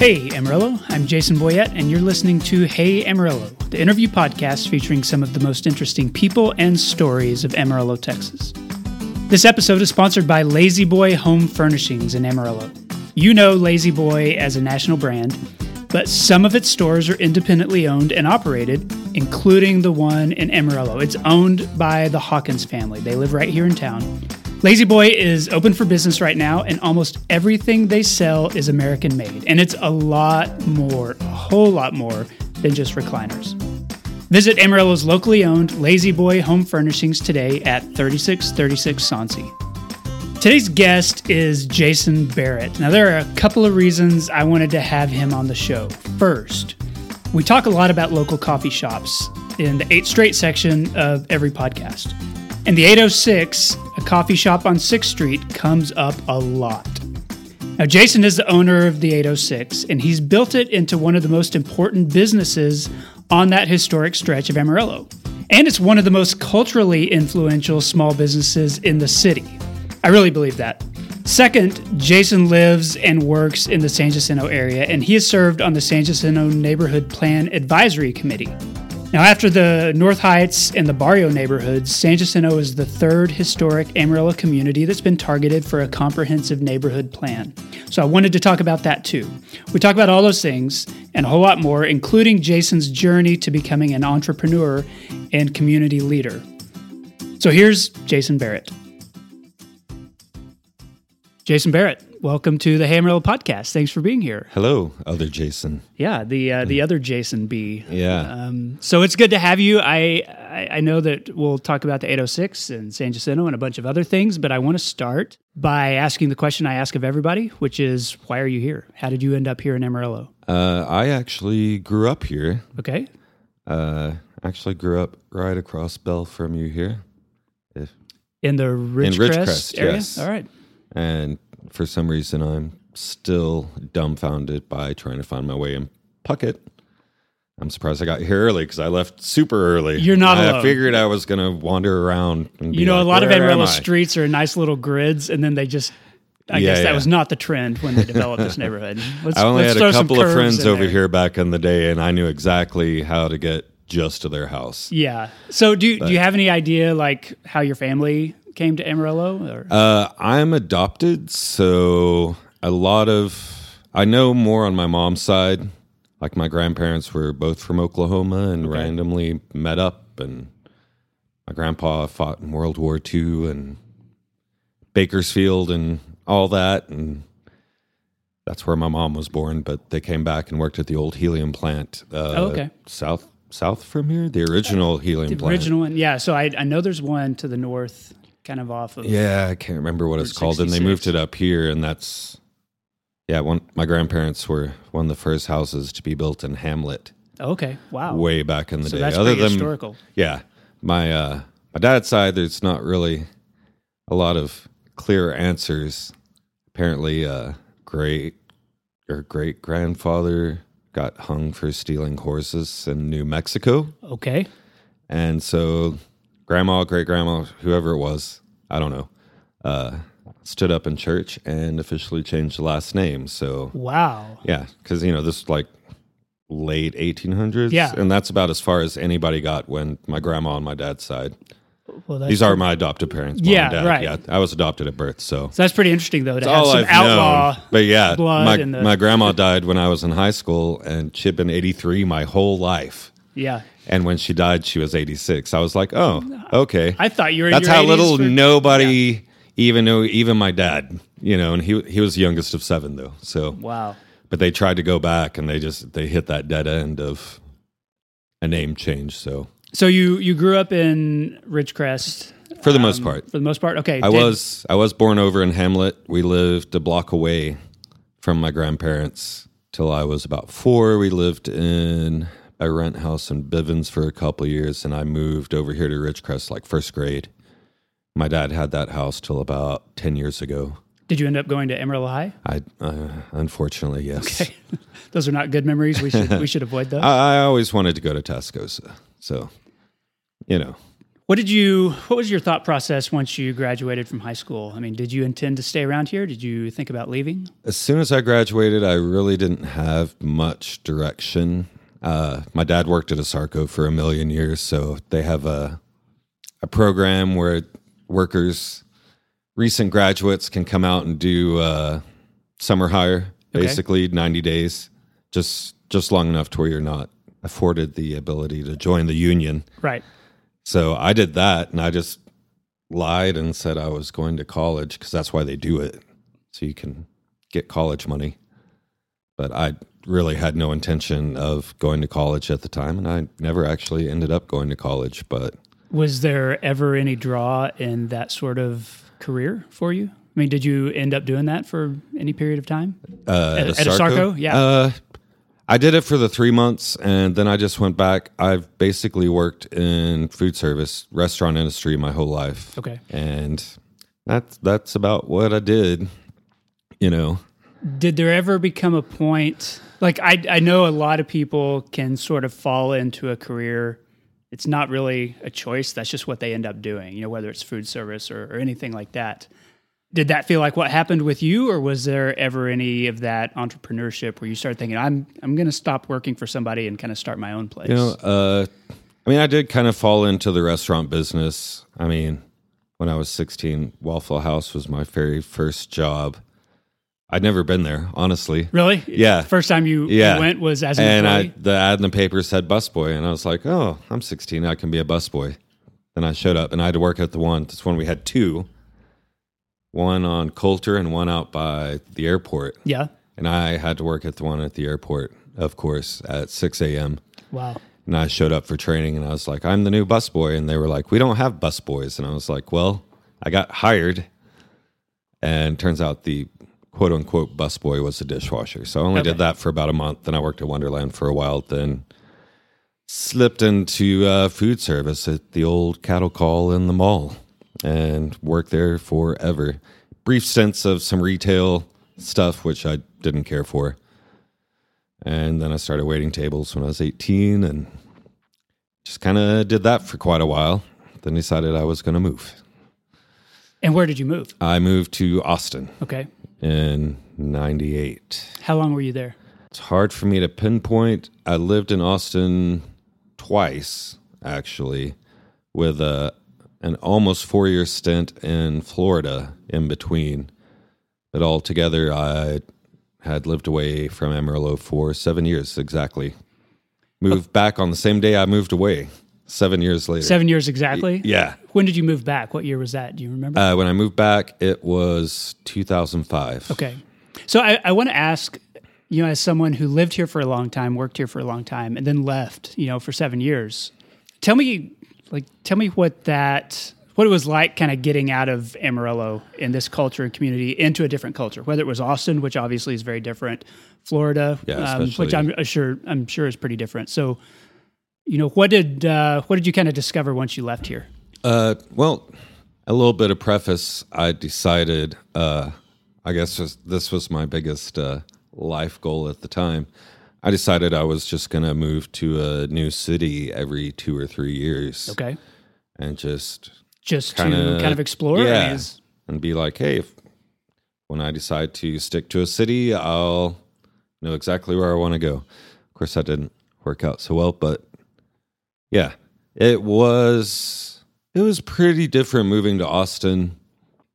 Hey Amarillo, I'm Jason Boyett, and you're listening to Hey Amarillo, the interview podcast featuring some of the most interesting people and stories of Amarillo, Texas. This episode is sponsored by La-Z-Boy Home Furnishings in Amarillo. You know La-Z-Boy as a national brand, but some of its stores are independently owned and operated, including the one in Amarillo. It's owned by the Hawkins family. They live right here in town. La-Z-Boy is open for business right now, and almost everything they sell is American made. And it's a lot more, a whole lot more than just recliners. Visit Amarillo's locally owned La-Z-Boy Home Furnishings today at 3636 Soncy. Today's guest is Jason Barrett. Now, there are a couple of reasons I wanted to have him on the show. First, we talk a lot about local coffee shops in the eight straight section of every podcast. And the 806, a coffee shop on 6th Street, comes up a lot. Now, Jason is the owner of the 806, and he's built it into one of the most important businesses on that historic stretch of Amarillo. And it's one of the most culturally influential small businesses in the city. I really believe that. Second, Jason lives and works in the San Jacinto area, and he has served on the San Jacinto Neighborhood Plan Advisory Committee. Now, after the North Heights and the Barrio neighborhoods, San Jacinto is the third historic Amarillo community that's been targeted for a comprehensive neighborhood plan. So I wanted to talk about that too. We talk about all those things and a whole lot more, including Jason's journey to becoming an entrepreneur and community leader. So here's Jason Barrett. Jason Barrett, welcome to the Amarillo podcast. Thanks for being here. Hello, other Jason. Yeah, the uh, the other Jason B. Yeah. Um, so it's good to have you. I, I I know that we'll talk about the 806 and San Jacinto and a bunch of other things, but I want to start by asking the question I ask of everybody, which is, why are you here? How did you end up here in Amarillo? Uh, I actually grew up here. Okay. Uh, actually grew up right across Bell from you here. If, In the Ridgecrest, Ridgecrest, area. yes. All right. and for some reason, I'm still dumbfounded by trying to find my way in Puckett. I'm surprised I got here early because I left super early. You're not I alone. figured I was going to wander around. And You know, like, a lot of "Where Amarillo streets are nice little grids, and then they just. I Yeah, guess that was not the trend when they developed this neighborhood. Let's, I only had a couple of friends over there. here back in the day, and I knew exactly how to get just to their house. Yeah. So do do you have any idea like how your family came to Amarillo? Or Uh, I'm adopted, so a lot of I know more on my mom's side. Like my grandparents were both from Oklahoma and randomly met up, and my grandpa fought in World War II and Bakersfield and all that, and that's where my mom was born. But they came back and worked at the old helium plant. Uh, Oh, okay. south south from here, the original helium the plant. original one, yeah. So I I know there's one to the north, kind of off of. Yeah, I can't remember what it's called. And they moved it up here, and that's yeah. One my grandparents were one of the first houses to be built in Hamlet Okay. Wow. way back in the so day. Other than historical. yeah, my uh, my dad's side, there's not really a lot of clear answers. Apparently, uh, great or great grandfather got hung for stealing horses in New Mexico. Okay. And so, grandma, great grandma, whoever it was, I don't know, uh, stood up in church and officially changed the last name. So, Wow. yeah, because, you know, this was like late 1800s. Yeah. And that's about as far as anybody got when my grandma on my dad's side. Well, These are my adopted parents. Yeah, right. Yeah, I was adopted at birth. So, so that's pretty interesting though to have some I've outlaw. known. But yeah, my, the- my grandma died when I was in high school and she'd been 83 my whole life. Yeah. And when she died, she was 86. I was like, oh, okay. I thought you were. in That's how 80s little for- nobody even knew, even my dad, you know, and he he was the youngest of seven though. So, Wow. but they tried to go back and they just they hit that dead end of a name change. So So you you grew up in Ridgecrest for the most um, part, for the most part. Okay. I Did- was I was born over in Hamlet. We lived a block away from my grandparents till I was about four. We lived in a rent house in Bivins for a couple years, and I moved over here to Ridgecrest like first grade. My dad had that house till about ten years ago. Did you end up going to Emerald High? I uh, unfortunately yes. Okay, Those are not good memories. We should we should avoid those. I, I always wanted to go to Tascosa, so you know What did you? What was your thought process once you graduated from high school? I mean, did you intend to stay around here? Did you think about leaving? As soon as I graduated, I really didn't have much direction. Uh, my dad worked at Asarco for a million years, so they have a a program where workers, recent graduates, can come out and do uh, summer hire, Okay. basically ninety days, just just long enough to where you're not afforded the ability to join the union. Right. So I did that, and I just lied and said I was going to college because that's why they do it, so you can get college money. But I really had no intention of going to college at the time, and I never actually ended up going to college. But Was there ever any draw in that sort of career for you? I mean, did you end up doing that for any period of time? uh, At- at Asarco? Yeah. uh, I did it for the three months, and then I just went back. I've basically worked in food service, restaurant industry my whole life. Okay. and that's that's about what I did. You know, Did there ever become a point like I I know a lot of people can sort of fall into a career it's not really a choice that's just what they end up doing you know whether it's food service or, or anything like that did that feel like what happened with you or was there ever any of that entrepreneurship where you started thinking i'm i'm going to stop working for somebody and kind of start my own place You know, uh, I mean, I did kind of fall into the restaurant business. I mean, when I was 16, Waffle House was my very first job. I'd never been there, honestly. really Yeah. first time you, you Yeah. went was as an And I, the ad in the paper said busboy, and I was like, oh, I'm 16, I can be a busboy. Then I showed up, and I had to work at the one. This one we had two, one on Coulter and one out by the airport. yeah And I had to work at the one at the airport, of course, at 6 a.m. wow And I showed up for training and I was like, I'm the new busboy. And they were like, we don't have busboys. And I was like, well, I got hired. And turns out the quote unquote busboy was a dishwasher. So I only Okay. did that for about a month. Then I worked at Wonderland for a while. Then slipped into uh, food service at the old cattle call in the mall and worked there forever. Brief stints of some retail stuff, which I didn't care for. And then I started waiting tables when I was 18 and just kind of did that for quite a while. Then decided I was going to move. and where did you move I moved to Austin okay in 98. how long were you there It's hard for me to pinpoint. I lived in Austin twice, actually, with a an almost four year stint in Florida in between. But altogether, I had lived away from Amarillo for seven years exactly. Moved back on the same day I moved away, seven years later. seven years exactly Yeah. when did you move back what year was that do you remember Uh, when I moved back, it was 2005. Okay. So I, I want to ask, you know, as someone who lived here for a long time, worked here for a long time, and then left, you know, for seven years, tell me, like, tell me what that, what it was like kind of getting out of Amarillo in this culture and community into a different culture, whether it was Austin, which obviously is very different, Florida, Yeah, um, which I'm sure, I'm sure is pretty different. So, you know, what did, uh, what did you kind of discover once you left here? Uh, well, a little bit of preface. I decided, uh, I guess this, this was my biggest uh, life goal at the time. I decided I was just going to move to a new city every two or three years Okay. and just Just Kinda- to kind of explore. Yeah. and be like, hey, if, when I decide to stick to a city, I'll know exactly where I want to go. Of course, that didn't work out so well, but yeah, it was it was pretty different moving to Austin.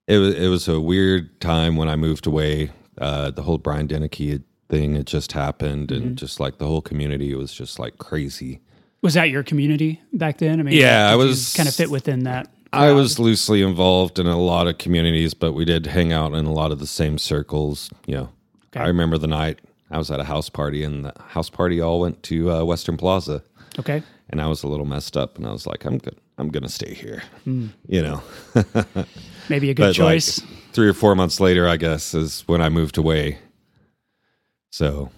It was it was a weird time when I moved away. Uh, the whole Brian Deneke thing had just happened, and just like the whole community was just like crazy. Was that your community back then? I mean, Yeah, I was- kind of fit within that. I was loosely involved in a lot of communities, but we did hang out in a lot of the same circles. You know, Okay. I remember the night I was at a house party, and the house party all went to uh, Western Plaza, Okay. And I was a little messed up, and I was like, I'm good. I'm gonna stay here. Hmm. You know, Maybe a good But, like, choice. three or four months later, I guess, is when I moved away. So,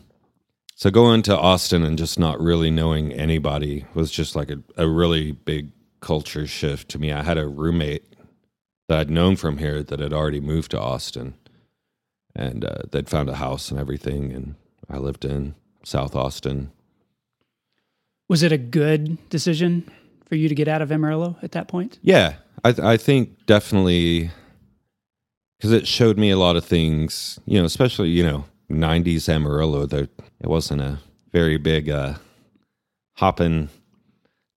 so going to Austin and just not really knowing anybody was just like a, a really big culture shift to me. I had a roommate that I'd known from here that had already moved to Austin, and uh, they'd found a house and everything, and I lived in South Austin. Was it a good decision for you to get out of Amarillo at that point? Yeah, I, I think definitely because it showed me a lot of things, you know, especially, you know, 90s Amarillo. That it wasn't a very big uh, hopping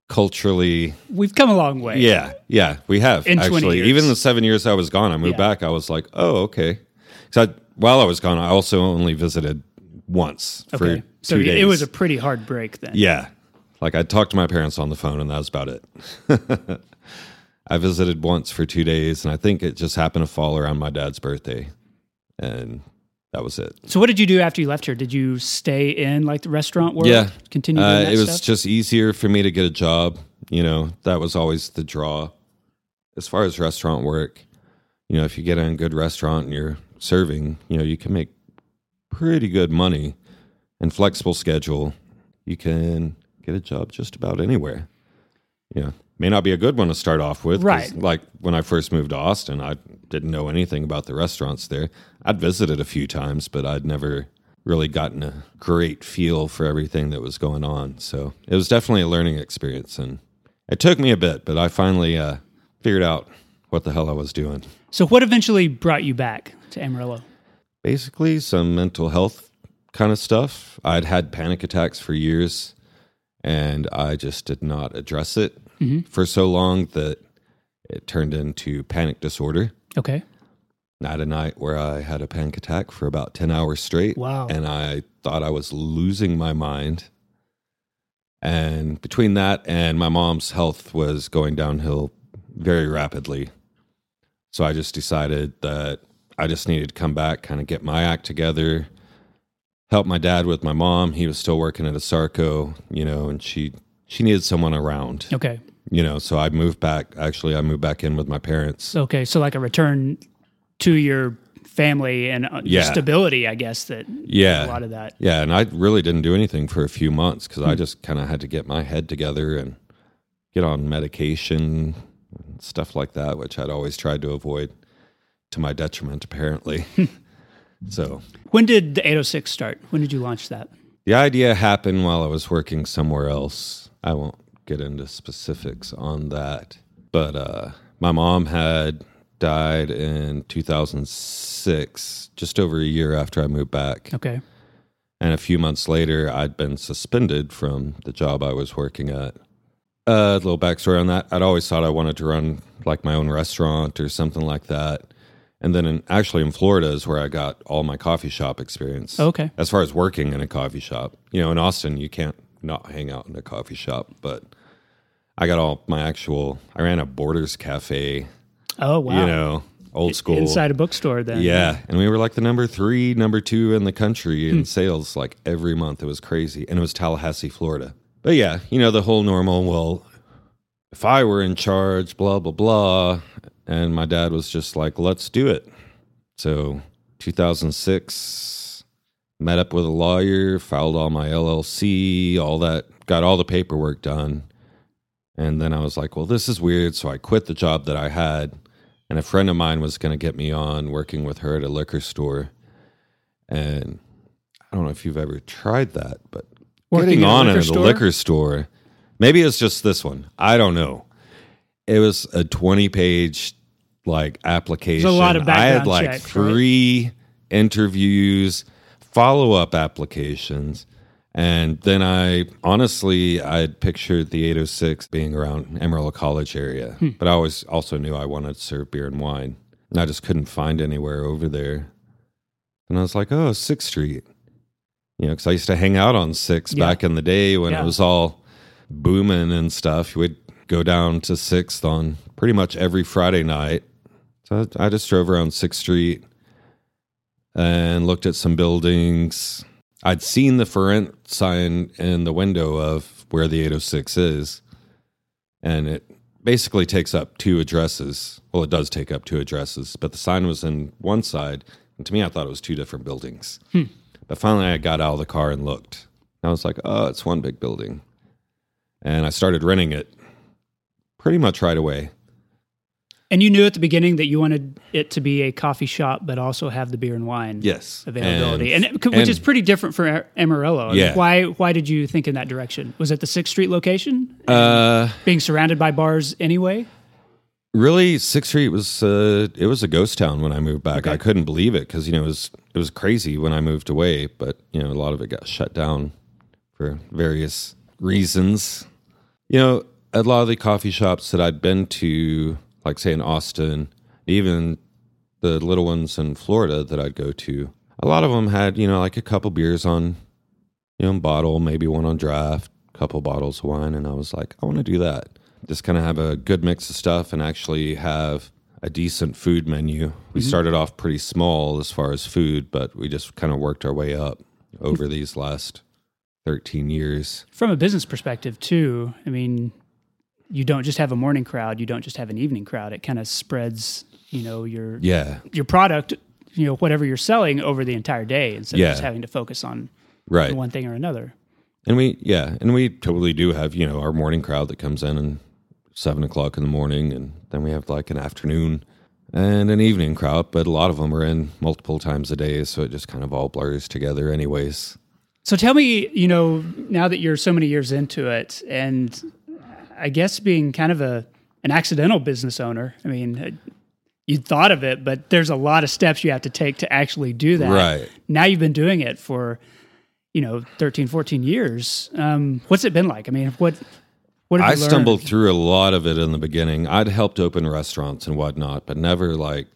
culturally. We've come a long way. Yeah, yeah, we have In 20 actually. Even the seven years I was gone, I moved Yeah. back. I was like, oh, okay. Because while I was gone, I also only visited once for Okay. two So days. it was a pretty hard break then. Yeah. Like I talked to my parents on the phone and that was about it. I visited once for two days and I think it just happened to fall around my dad's birthday. And that was it. So what did you do after you left here? Did you stay in like the restaurant world? Yeah. Continue Uh, it was stuff? just easier for me to get a job. You know, that was always the draw. As far as restaurant work, you know, if you get in a good restaurant and you're serving, you know, you can make pretty good money and flexible schedule. You can get a job just about anywhere. Yeah. may not be a good one to start off with. Right. Like when I first moved to Austin, I didn't know anything about the restaurants there. I'd visited a few times, but I'd never really gotten a great feel for everything that was going on. So it was definitely a learning experience. And it took me a bit, but I finally uh, figured out what the hell I was doing. So what eventually brought you back to Amarillo? Basically, some mental health kind of stuff. I'd had panic attacks for years, and I just did not address it mm-hmm. for so long that it turned into panic disorder. Okay. I had a night where I had a panic attack for about 10 hours straight. Wow. And I thought I was losing my mind. And between that and my mom's health was going downhill very rapidly. So I just decided that I just needed to come back, kind of get my act together, help my dad with my mom. He was still working at Asarco, you know, and she she needed someone around, Okay. you know. So I moved back. Actually, I moved back in with my parents. Okay. So like a return to your family and uh, Yeah. stability, I guess that Yeah. a lot of that. Yeah, and I really didn't do anything for a few months because Hmm. I just kind of had to get my head together and get on medication and stuff like that, which I'd always tried to avoid to my detriment, apparently. so When did the 806 start? When did you launch that? the idea happened while I was working somewhere else. I won't get into specifics on that, but uh, my mom had died in 2006, just over a year after I moved back. Okay. And a few months later, I'd been suspended from the job I was working at. A little backstory on that. I'd always thought I wanted to run like my own restaurant or something like that. And then in, actually in Florida is where I got all my coffee shop experience. Okay. As far as working in a coffee shop, you know, in Austin, you can't not hang out in a coffee shop, but I got all my actual, I ran a Borders Cafe, Oh, wow. you know, old school. Inside a bookstore then. Yeah, and we were like the number three, number two in the country Hmm. in sales, like every month. It was crazy, and it was Tallahassee, Florida. But yeah, you know the whole normal. Well, if I were in charge, blah blah blah, and my dad was just like, "Let's do it." So, 2006, met up with a lawyer, filed all my LLC, all that, got all the paperwork done, and then I was like, "Well, this is weird," so I quit the job that I had and a friend of mine was going to get me on working with her at a liquor store. And i don't know if you've ever tried that but Working getting on at a liquor store maybe it's just this one. I don't know. It was a 20 page like application lot of i had like checks, right? three interviews follow-up applications and then I honestly I had pictured the 806 being around Amarillo College area, Hmm. but I always also knew I wanted to serve beer and wine, and I just couldn't find anywhere over there. And I was like, oh, Sixth Street, you know, because I used to hang out on Sixth Yeah. back in the day when Yeah. it was all booming and stuff. We'd go down to Sixth on pretty much every Friday night. So I just drove around Sixth Street and looked at some buildings. I'd seen the for rent sign in the window of where the 806 is, and it basically takes up two addresses. Well, it does take up two addresses, but the sign was in one side, and to me, I thought it was two different buildings. Hmm. But finally, I got out of the car and looked. I was like, oh, it's one big building. And I started renting it pretty much right away. And you knew at the beginning that you wanted it to be a coffee shop, but also have the beer and wine Yes. availability, And- and, which and- is pretty different for Amarillo. I mean, Why? Why did you think in that direction? Was it the Sixth Street location? Uh, Being surrounded by bars anyway. really, Sixth Street was uh, it was a ghost town when I moved back. Okay. I couldn't believe it because you know it was it was crazy when I moved away, but you know a lot of it got shut down for various reasons. You know, a lot of the coffee shops that I'd been to, like say in Austin, even the little ones in Florida that I'd go to, a lot of them had you know like a couple beers on, you know, bottle, maybe one on draft, couple bottles of wine, and I was like, I want to do that. Just kind of have a good mix of stuff and actually have a decent food menu. We mm-hmm. started off pretty small as far as food, but we just kind of worked our way up over these last 13 years. From a business perspective, too, I mean, you don't just have a morning crowd, you don't just have an evening crowd. It kind of spreads, you know, your Yeah. your product, you know, whatever you're selling over the entire day instead Yeah. of just having to focus on Right. one thing or another. And we, yeah, and we totally do have, you know, our morning crowd that comes in and seven o'clock in the morning, and then we have like an afternoon and an evening crowd, but a lot of them are in multiple times a day, so it just kind of all blurs together, anyways. So tell me, you know, now that you're so many years into it, and I guess being kind of a an accidental business owner. I mean, uh, you thought of it, but there's a lot of steps you have to take to actually do that. Right. Now you've been doing it for, you know, 13, 14 years. Um, what's it been like? I mean, what what have I stumbled through a lot of it in the beginning. I'd helped open restaurants and whatnot, but never like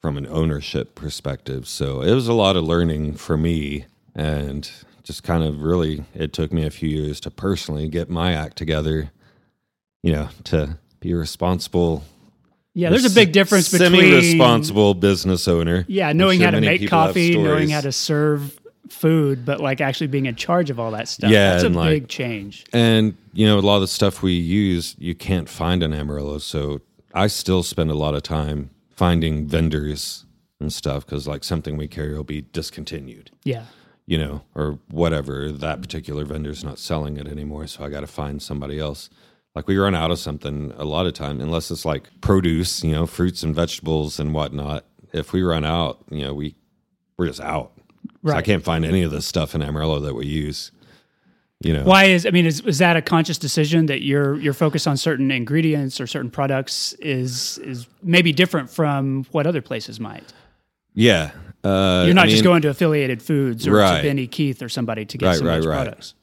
from an ownership perspective. So it was a lot of learning for me and just kind of really, it took me a few years to personally get my act together, you know, to be responsible, Yeah, there's a big difference between semi-responsible business owner. Yeah, knowing sure how to make coffee, knowing how to serve food, but like actually being in charge of all that stuff. Yeah, that's a like- big change. And you know, a lot of the stuff we use you can't find in Amarillo. So I still spend a lot of time finding vendors and stuff because like something we carry will be discontinued, Yeah. you know, or whatever. That particular vendor's not selling it anymore, so I got to find somebody else. Like we run out of something a lot of time, unless it's like produce, you know, fruits and vegetables and whatnot. If we run out, you know, we we're just out. So I can't find any of the stuff in Amarillo that we use. You know, Why is I mean is is that a conscious decision that your your focus on certain ingredients or certain products is is maybe different from what other places might? Yeah. Uh, You're not I just going to affiliated foods or Right. to Benny Keith or somebody to get Right, some of right, those right. products.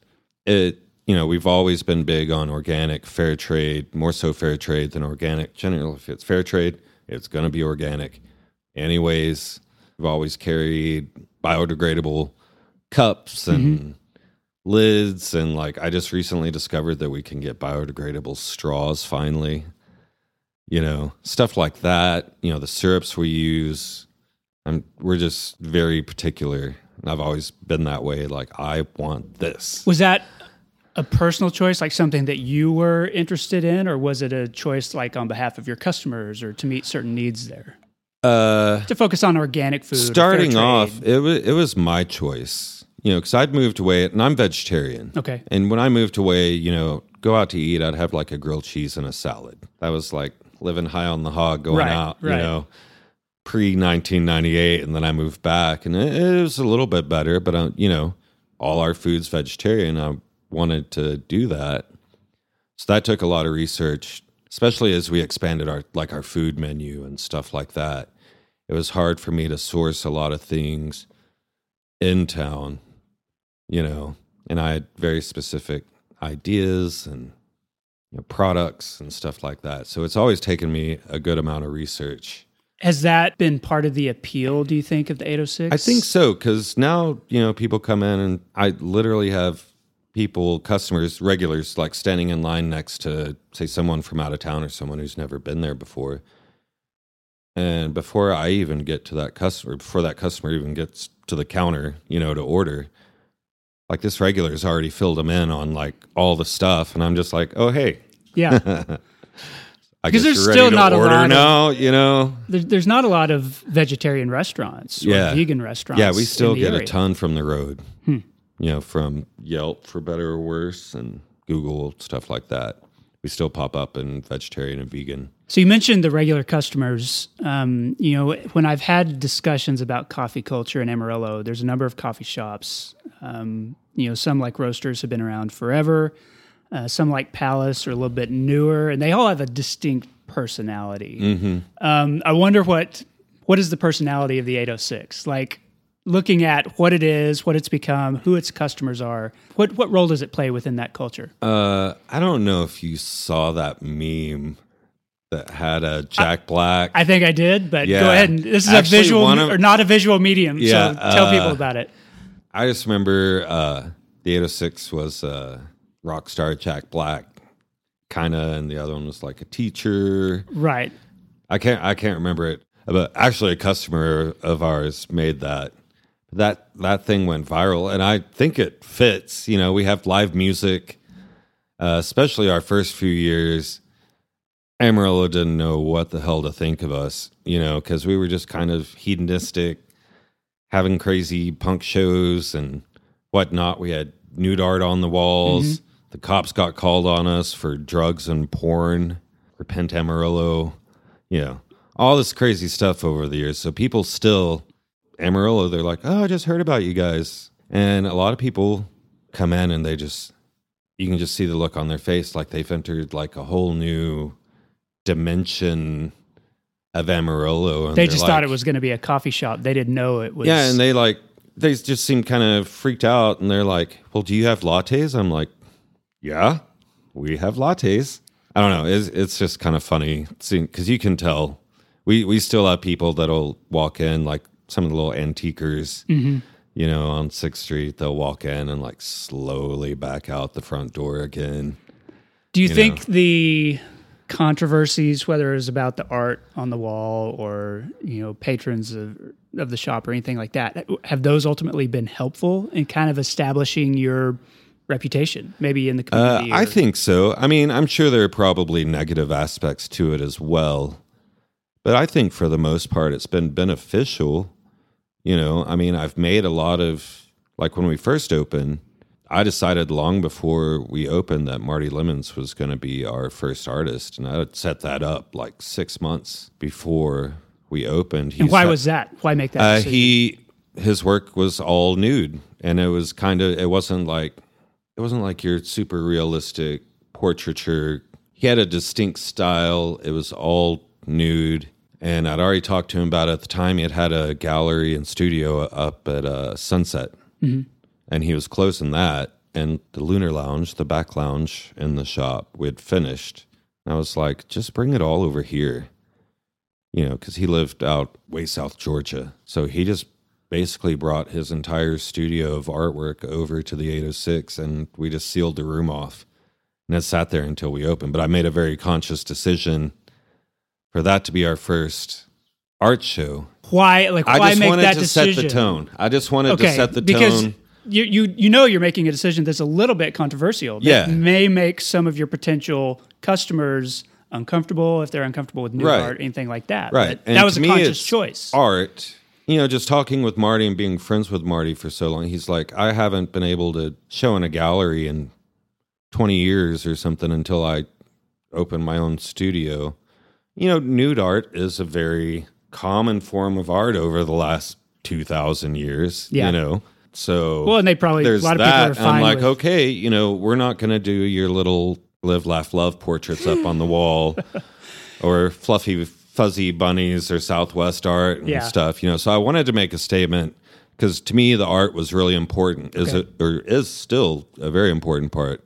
It, you know, we've always been big on organic, fair trade, more so fair trade than organic. Generally, if it's fair trade, it's going to be organic. Anyways, we've always carried biodegradable cups and mm-hmm. lids. And like, I just recently discovered that we can get biodegradable straws finally. You know, stuff like that. You know, the syrups we use, I'm, we're just very particular. I've always been that way. Like, I want this. Was that a personal choice, like something that you were interested in, or was it a choice like on behalf of your customers or to meet certain needs there? Uh, To focus on organic food. starting off, it was it was my choice. You know, because I'd moved away, and I'm vegetarian. Okay. And when I moved away, you know, go out to eat, I'd have like a grilled cheese and a salad. That was like living high on the hog, going Right, out. right. You know, pre 1998, and then I moved back, and it, it was a little bit better. But uh, you know, all our food's vegetarian. I wanted to do that, so that took a lot of research, especially as we expanded our like our food menu and stuff like that. It was hard for me to source a lot of things in town, you know, and I had very specific ideas and you know, products and stuff like that. So it's always taken me a good amount of research. Has that been part of the appeal, do you think, of the 806? I think so because now you know people come in and I literally have people, customers, regulars, like standing in line next to say someone from out of town or someone who's never been there before. And before I even get to that customer, before that customer even gets to the counter, you know, to order, like this regular's already filled them in on like all the stuff, and I'm just like, oh hey, Yeah. Because there's still not a lot of- now, you know. There, there's not a lot of vegetarian restaurants or Yeah. vegan restaurants. Yeah, we still get a ton from the road. Hmm. You know, from Yelp for better or worse and Google stuff like that. We still pop up in vegetarian and vegan. So you mentioned the regular customers. Um, you know, when I've had discussions about coffee culture in Amarillo, there's a number of coffee shops. Um, you know, some like Roasters have been around forever. Uh, some like Palace are a little bit newer, and they all have a distinct personality. Um, I wonder what what is the personality of the 806? Like looking at what it is, what it's become, who its customers are. What what role does it play within that culture? Uh, I don't know if you saw that meme that had a Jack Black. I think I did, but Yeah. go ahead. And, this is Actually, a visual of- or not a visual medium, Yeah, so tell uh, people about it. I just remember uh, the 806 was uh, rock star Jack Black, kind of, and the other one was like a teacher. Right. I can't I can't remember it, but actually a customer of ours made that. That that thing went viral, and I think it fits. You know, we have live music, uh, especially our first few years. Amarillo didn't know what the hell to think of us, you know, because we were just kind of hedonistic, having crazy punk shows and whatnot. We had nude art on the walls. The cops got called on us for drugs and porn. Repent Amarillo, you know, all this crazy stuff over the years. So people still, Amarillo, they're like, oh, I just heard about you guys. And a lot of people come in and they just, you can just see the look on their face like they've entered like a whole new dimension of Amarillo. And They just thought it was going to be a coffee shop. They didn't know it was. yeah, and they like they just seem kind of freaked out, and they're like, "Well, do you have lattes?" I'm like, "Yeah, we have lattes." I don't know. It's it's just kind of funny because you can tell we we still have people that'll walk in like some of the little antiquers, you know, on Sixth Street. They'll walk in and like slowly back out the front door again. Do you, you think the controversies, whether it's about the art on the wall or you know patrons of of the shop or anything like that, have those ultimately been helpful in kind of establishing your reputation, maybe in the Uh, community? I think so. I mean, I'm sure there are probably negative aspects to it as well. But I think for the most part, it's been beneficial. You know, I mean, I've made a lot of, like when we first opened, I decided long before we opened that Marty Lemons was going to be our first artist. And I had set that up like six months before we opened. and why had- was that? Why make that? uh, he his work was all nude, and it was kind of it wasn't like it wasn't like your super realistic portraiture. He had a distinct style. It was all nude, and I'd already talked to him about it at the time. He had had a gallery and studio up at uh, Sunset, and he was closing that. And the Lunar Lounge, the back lounge in the shop, we had finished. And I was like, just bring it all over here you know, because he lived out way south Georgia. So he just basically brought his entire studio of artwork over to the 806 and we just sealed the room off. And it sat there until we opened. But I made a very conscious decision for that to be our first art show. why? Like why I just make wanted that to decision? set the tone. I just wanted Okay, to set the because tone. you you you know you're making a decision that's a little bit controversial. Yeah. may make some of your potential customers uncomfortable if they're uncomfortable with new Right. art, anything like that. Right. And that was a conscious choice. Art, you know, just talking with Marty and being friends with Marty for so long, he's like, I haven't been able to show in a gallery in 20 years or something until I opened my own studio. You know, nude art is a very common form of art over the last 2,000 years, Yeah. you know. So Well, and they probably there's a lot of that. people are fine I'm like, with. okay, you know, we're not going to do your little live, laugh, love portraits up on the wall or fluffy, fuzzy bunnies or Southwest art and Yeah. stuff, you know. So I wanted to make a statement because to me, the art was really important, is it, or is still a very important part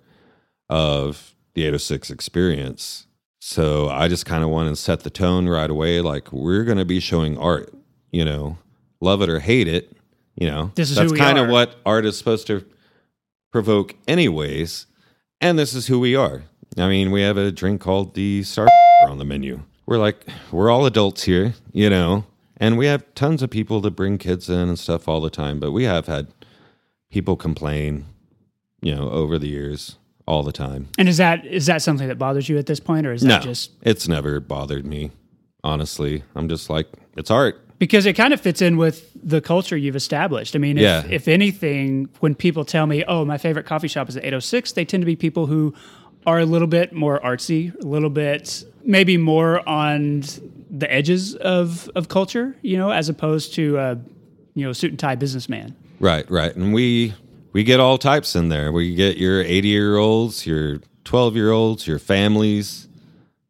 of the 806 experience. So I just kind of wanted to set the tone right away. Like, we're going to be showing art, you know, love it or hate it, you know. This is That's kind of what art is supposed to provoke, anyways. And this is who we are. I mean, we have a drink called the Star on the menu. We're like, we're all adults here, you know, and we have tons of people that bring kids in and stuff all the time. But we have had people complain, you know, over the years all the time. And is that is that something that bothers you at this point, or is No, that just it's never bothered me. Honestly, I'm just like, it's art. because it kind of fits in with the culture you've established? I mean, if, Yeah. if anything, when people tell me, "Oh, my favorite coffee shop is at 806," they tend to be people who are a little bit more artsy, a little bit maybe more on the edges of of culture, you know, as opposed to uh, you know suit and tie businessman. Right, right. And we we get all types in there. We get your 80 year olds, your 12 year olds, your families,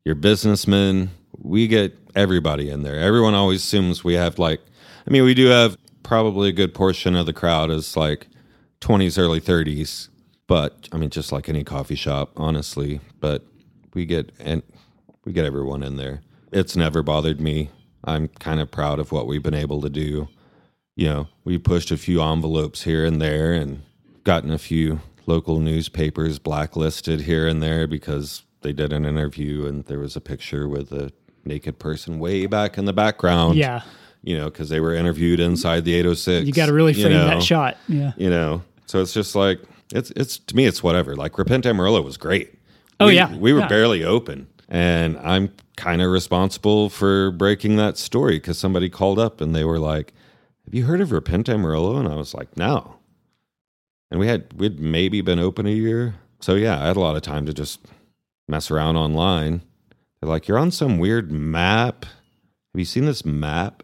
your businessmen. We get everybody in there. Everyone always assumes we have like, I mean, we do have probably a good portion of the crowd is like 20s, early 30s. But I mean, just like any coffee shop, honestly. But we get and we get everyone in there. It's never bothered me. I'm kind of proud of what we've been able to do. You know, we pushed a few envelopes here and there and gotten a few local newspapers blacklisted here and there because they did an interview and there was a picture with a naked person way back in the background. Yeah, You know, because they were interviewed inside the 806. you got to really frame know? that shot. Yeah. You know, so it's just like it's it's to me it's whatever. Like Repent Amarillo was great. Oh, We- yeah. we were Yeah. barely open, and I'm kind of responsible for breaking that story because somebody called up and they were like, "Have you heard of Repent Amarillo?" And I was like, "No." And we had we'd maybe been open a year, so yeah, I had a lot of time to just mess around online. They're like, "You're on some weird map. Have you seen this map?"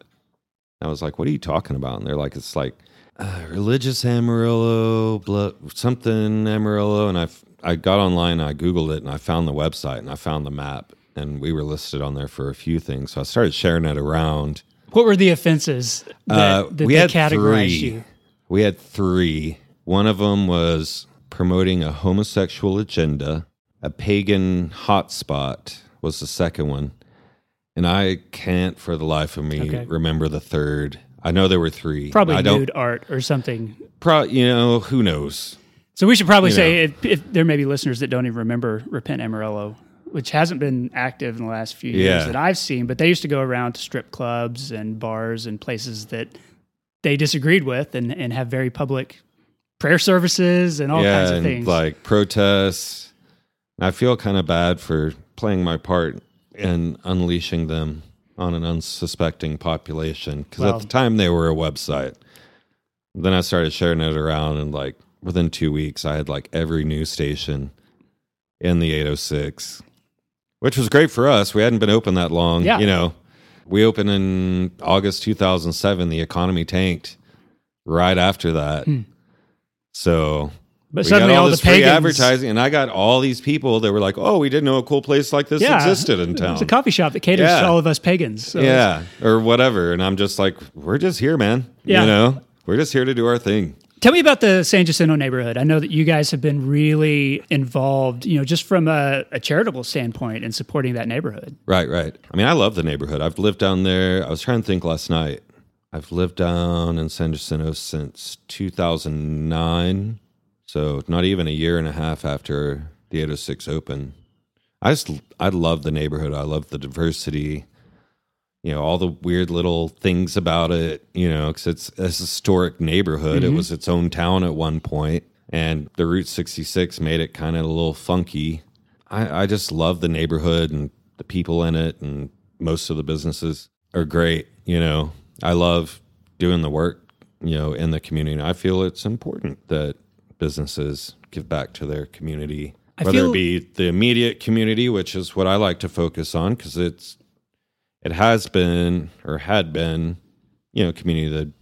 I was like, "What are you talking about?" And they're like, "It's like uh, religious Amarillo, blah, something Amarillo." And I I got online, I googled it, and I found the website, and I found the map, and we were listed on there for a few things. So I started sharing it around. What were the offenses that, Uh, that we had categorized three. you? We had three. One of them was promoting a homosexual agenda. A pagan hotspot was the second one. And I can't for the life of me Okay. remember the third. I know there were three. Probably I don't nude art or something. pro, you know, who knows. So we should probably You say if, if there may be listeners that don't even remember Repent Amarillo, which hasn't been active in the last few years Yeah. that I've seen, but they used to go around to strip clubs and bars and places that they disagreed with and, and have very public prayer services and all yeah, kinds of and things. like protests. I feel kind of bad for playing my part in unleashing them on an unsuspecting population because Well- at the time they were a website. Then I started sharing it around, and like within two weeks, I had like every news station in the 806, which was great for us. We hadn't been open that long. Yeah. You know, we opened in August 2007. The economy tanked right after that. Hmm. So but suddenly all, all, the pagans, advertising, and I got all these people that were like, "Oh, we didn't know a cool place like this yeah, existed in town." It's a coffee shop that caters Yeah. to all of us pagans. So yeah, or whatever. And I'm just like, "We're just here, man. Yeah. You know, we're just here to do our thing." Tell me about the San Jacinto neighborhood. I know that you guys have been really involved, you know, just from a, a charitable standpoint in supporting that neighborhood. Right, right. I mean, I love the neighborhood. I've lived down there. I was trying to think last night. I've lived down in San Jacinto since 2009. So not even a year and a half after the 806 opened. I just, I love the neighborhood. I love the diversity, you know, all the weird little things about it, you know, because it's a historic neighborhood. It mm-hmm. was its own town at one point, and the Route 66 made it kind of a little funky. I, I just love the neighborhood and the people in it, and most of the businesses are great. You know, I love doing the work, you know, in the community. I feel it's important that businesses give back to their community, I whether feel- it be the immediate community, which is what I like to focus on because it's it has been or had been, you know, community that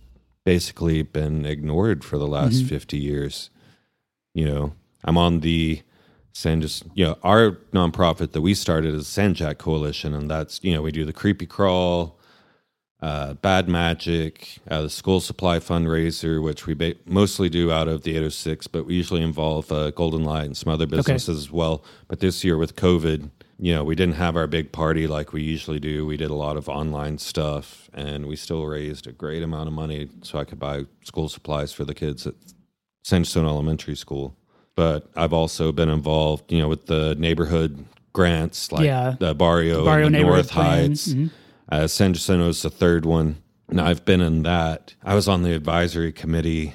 basically been ignored for the last mm-hmm. 50 years. You know, I'm on the San just you know, our nonprofit that we started is San Jack Coalition, and that's you know, we do the creepy crawl, uh, Bad Magic, uh, the school supply fundraiser, which we ba- mostly do out of the 806, but we usually involve uh, Golden Light and some other businesses as well. But this year with COVID, you know, we didn't have our big party like we usually do. We did a lot of online stuff, and we still raised a great amount of money so I could buy school supplies for the kids at Sandstone Elementary School. But I've also been involved, you know, with the neighborhood grants like Yeah. the Barrio, Barrio and the North. Heights. Mhm. Uh, San Jacinto's the third one. And I've been in that. I was on the advisory committee.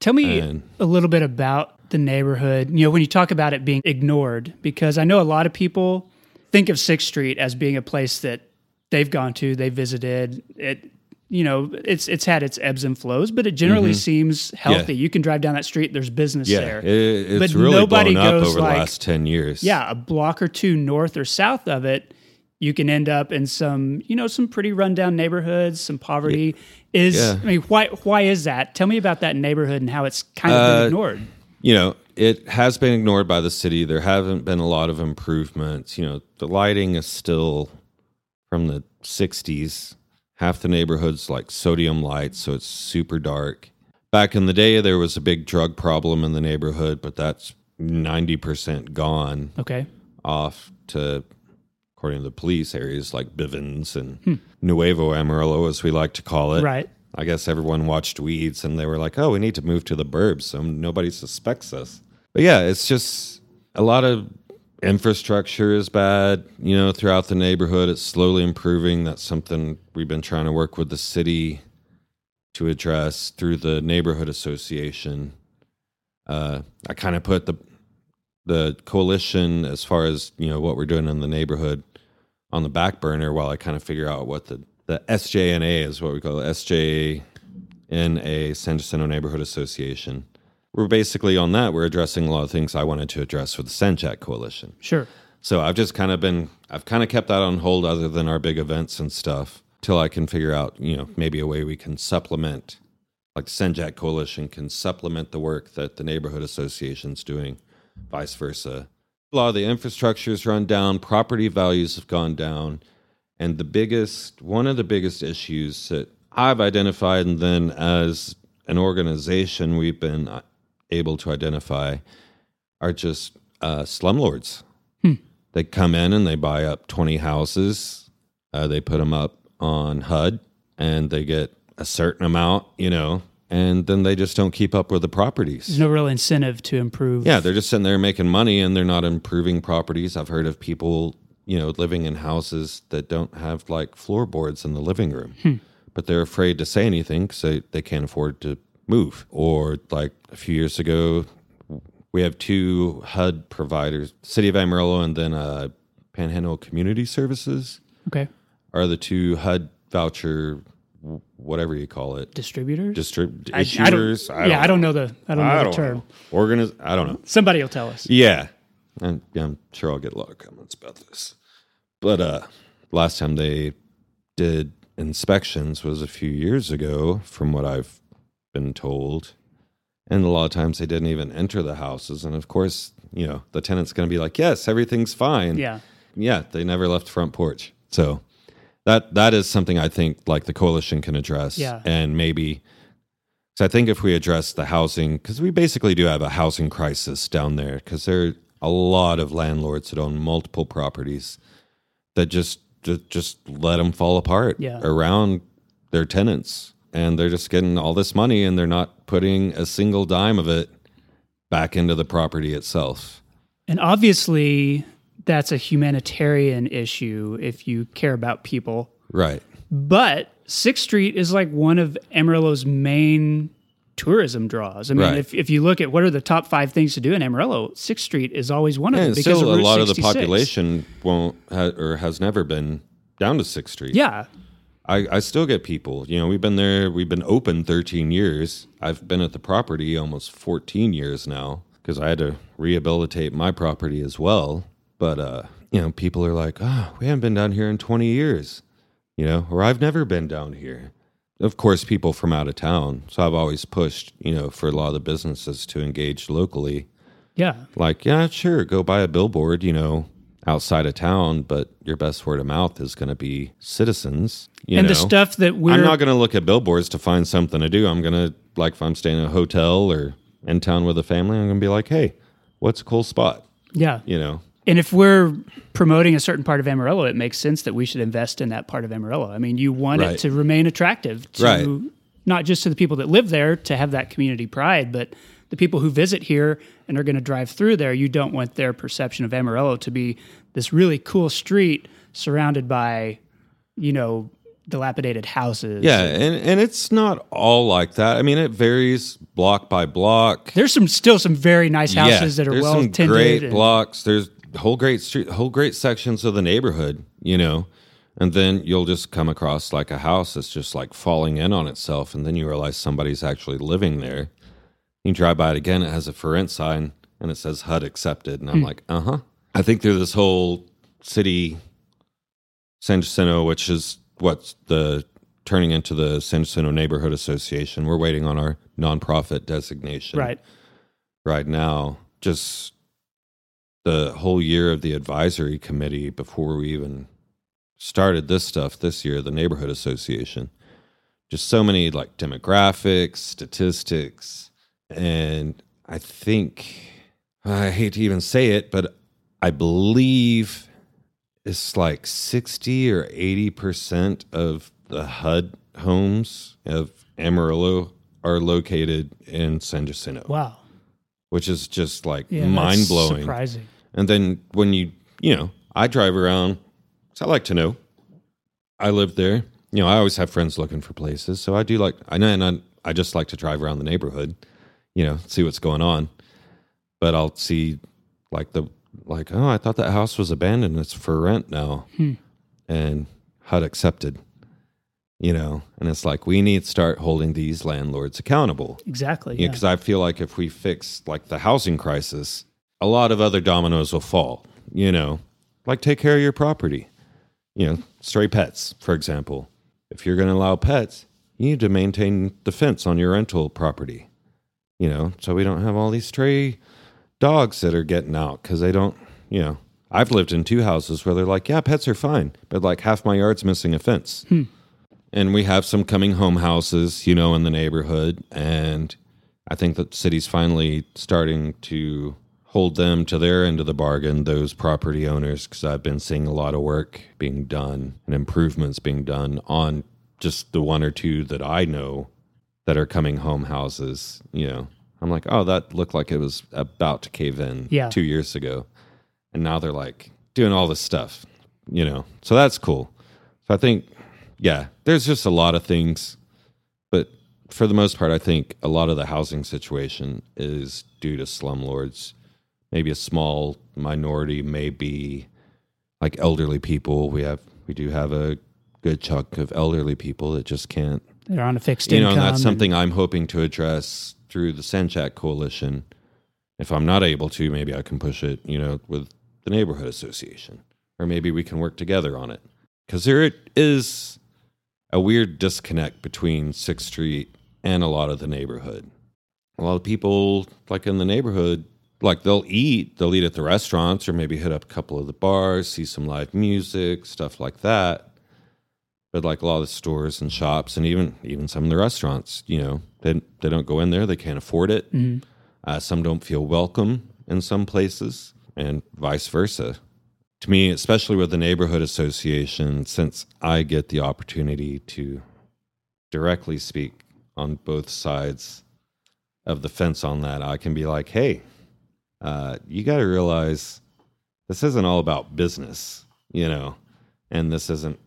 Tell me And- a little bit about the neighborhood. You know, when you talk about it being ignored, because I know a lot of people think of Sixth Street as being a place that they've gone to, they visited. It, you know, it's it's had its ebbs and flows, but it generally seems healthy. You can drive down that street, there's business Yeah, there. it, it's But really nobody blown up goes over like- the last 10 years. yeah, a block or two north or south of it, you can end up in some, you know, some pretty rundown neighborhoods, some poverty. Is Yeah. I mean, why why is that? Tell me about that neighborhood and how it's kind of been Uh, ignored. you know, it has been ignored by the city. There haven't been a lot of improvements. You know, the lighting is still from the 60s. Half the neighborhood's like sodium lights, so it's super dark. Back in the day, there was a big drug problem in the neighborhood, but that's 90% gone Okay. off to, according to the police, areas like Bivins and Nuevo Amarillo, as we like to call it. Right. I guess everyone watched Weeds and they were like, oh, we need to move to the burbs so nobody suspects us. But yeah, it's just a lot of infrastructure is bad, you know, throughout the neighborhood. It's slowly improving. That's something we've been trying to work with the city to address through the neighborhood association. Uh, I kind of put the the coalition as far as you know what we're doing in the neighborhood on the back burner while I kind of figure out what the the SJNA is what we call it SJNA San Jacinto Neighborhood Association. We're basically on that. We're addressing a lot of things I wanted to address with the San Jack Coalition. Sure. So I've just kind of been I've kind of kept that on hold other than our big events and stuff till I can figure out, you know, maybe a way we can supplement like the San Jack Coalition can supplement the work that the neighborhood association's doing, vice versa. A lot of the infrastructure's run down, property values have gone down, and the biggest one of the biggest issues that I've identified and then as an organization we've been uh, able to identify are just uh, slumlords. They come in and they buy up 20 houses. Uh, they put them up on HUD and they get a certain amount, you know, and then they just don't keep up with the properties. There's no real incentive to improve. Yeah, they're just sitting there making money and they're not improving properties. I've heard of people, you know, living in houses that don't have like floorboards in the living room, but they're afraid to say anything because they, they can't afford to move. Or like a few years ago, we have two HUD providers, City of Amarillo and then uh, Panhandle Community Services Okay. are the two HUD voucher, whatever you call it, Distributors. distrib- I- I yeah, I don't know the I don't know the don't term. know. Organiz- I don't know. Somebody will tell us. Yeah. And yeah, I'm sure I'll get a lot of comments about this. But uh last time they did inspections was a few years ago from what I've been told. And a lot of times they didn't even enter the houses and of course, you know, the tenant's going to be like, "Yes, everything's fine." Yeah. Yeah, they never left front porch. So that that is something I think like the coalition can address Yeah. and maybe so I think if we address the housing, because we basically do have a housing crisis down there, because there are a lot of landlords that own multiple properties that just just, just let them fall apart Yeah. around their tenants, and they're just getting all this money, and they're not putting a single dime of it back into the property itself. And obviously, that's a humanitarian issue if you care about people. Right. But Sixth Street is like one of Amarillo's main tourism draws. I mean, Right. if, if you look at what are the top five things to do in Amarillo, Sixth Street is always one of them because still, a lot of the population won't ha- or has never been down to Sixth Street. Yeah, I, I still get people. You know, we've been there. We've been open 13 years. I've been at the property almost 14 years now because I had to rehabilitate my property as well. But uh, you know, people are like, "Oh, we haven't been down here in 20 years," you know, or "I've never been down here." Of course, people from out of town. So I've always pushed, you know, for a lot of the businesses to engage locally yeah. like, yeah, sure, go buy a billboard, you know, outside of town, but your best word of mouth is going to be citizens. You and know? the stuff that we're I'm not going to look at billboards to find something to do. I'm going to, like, if I'm staying in a hotel or in town with a family, I'm going to be like, hey, what's a cool spot? yeah. You know, And if we're promoting a certain part of Amarillo, it makes sense that we should invest in that part of Amarillo. I mean, you want it to remain attractive to Right. not just to the people that live there to have that community pride, but the people who visit here and are going to drive through there. You don't want their perception of Amarillo to be this really cool street surrounded by, you know, dilapidated houses. yeah, and and it's not all like that. I mean, it varies block by block. There's some still some very nice houses that are there's well some tended. great and- blocks. There's whole great street, whole great sections of the neighborhood, you know, and then you'll just come across like a house that's just like falling in on itself, and then you realize somebody's actually living there. You drive by it again; it has a for rent sign, and it says HUD accepted, and I'm Hmm. like, uh huh. I think through this whole city San Jacinto, which is what's the turning into the San Jacinto Neighborhood Association. We're waiting on our nonprofit designation Right. right now. Just the whole year of the advisory committee before we even started this stuff this year, the neighborhood association. Just so many like demographics, statistics, and I think I hate to even say it, but I believe it's like 60 or 80% of the HUD homes of Amarillo are located in San Jacinto, Wow. which is just like Yeah, mind blowing. Surprising. And then when you, you know, I drive around, so I like to know. I live there. You know, I always have friends looking for places, so I do like. I know, and I, I just like to drive around the neighborhood, you know, see what's going on. But I'll see, like the like, oh, I thought that house was abandoned. It's for rent now, hmm. and HUD accepted. You know, and it's like we need to start holding these landlords accountable Exactly. yeah, Yeah. because I feel like if we fix like the housing crisis, a lot of other dominoes will fall. You know, like take care of your property. You know, stray pets, for example. If you're going to allow pets, you need to maintain the fence on your rental property. You know, so we don't have all these stray dogs that are getting out because they don't. You know, I've lived in two houses where they're like, yeah, pets are fine, but like half my yard's missing a fence hmm. and we have some coming home houses, you know, in the neighborhood, and I think that the city's finally starting to hold them to their end of the bargain, those property owners, because I've been seeing a lot of work being done and improvements being done on just the one or two that I know that are coming home houses. You know, I'm like, oh, that looked like it was about to cave in Yeah. two years ago, and now they're like doing all this stuff, you know, so that's cool. So I think yeah, there's just a lot of things, but for the most part, I think a lot of the housing situation is due to slumlords. Maybe a small minority may be like elderly people. We have we do have a good chunk of elderly people that just can't. They're on a fixed You know, income. and that's and- something I'm hoping to address through the San Jack Coalition. If I'm not able to, maybe I can push it. You know, with the neighborhood association, or maybe we can work together on it. Because there is a weird disconnect between Sixth Street and a lot of the neighborhood. A lot of people, like in the neighborhood, like they'll eat, they'll eat at the restaurants or maybe hit up a couple of the bars, see some live music, stuff like that. But like a lot of the stores and shops, and even even some of the restaurants, you know, they they don't go in there, they can't afford it. Uh, some don't feel welcome in some places, and vice versa to me, especially with the neighborhood association, since I get the opportunity to directly speak on both sides of the fence on that, I can be like, hey, uh, you got to realize this isn't all about business, you know, and this isn't,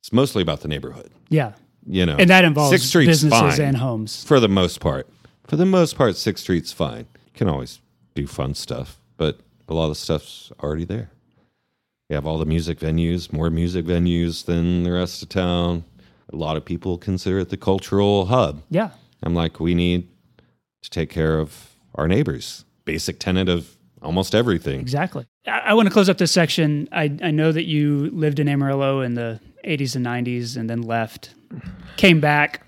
it's mostly about the neighborhood, yeah. you know. And that involves Sixth Street's businesses fine and homes. for the most part. For the most part, Sixth Street's fine. You can always do fun stuff, but a lot of stuff's already there. We have all the music venues, more music venues than the rest of town. A lot of people consider it the cultural hub. Yeah. I'm like, we need to take care of our neighbors. Basic tenet of almost everything. Exactly. I, I want to close up this section. I, I know that you lived in Amarillo in the 80s and 90s and then left, came back,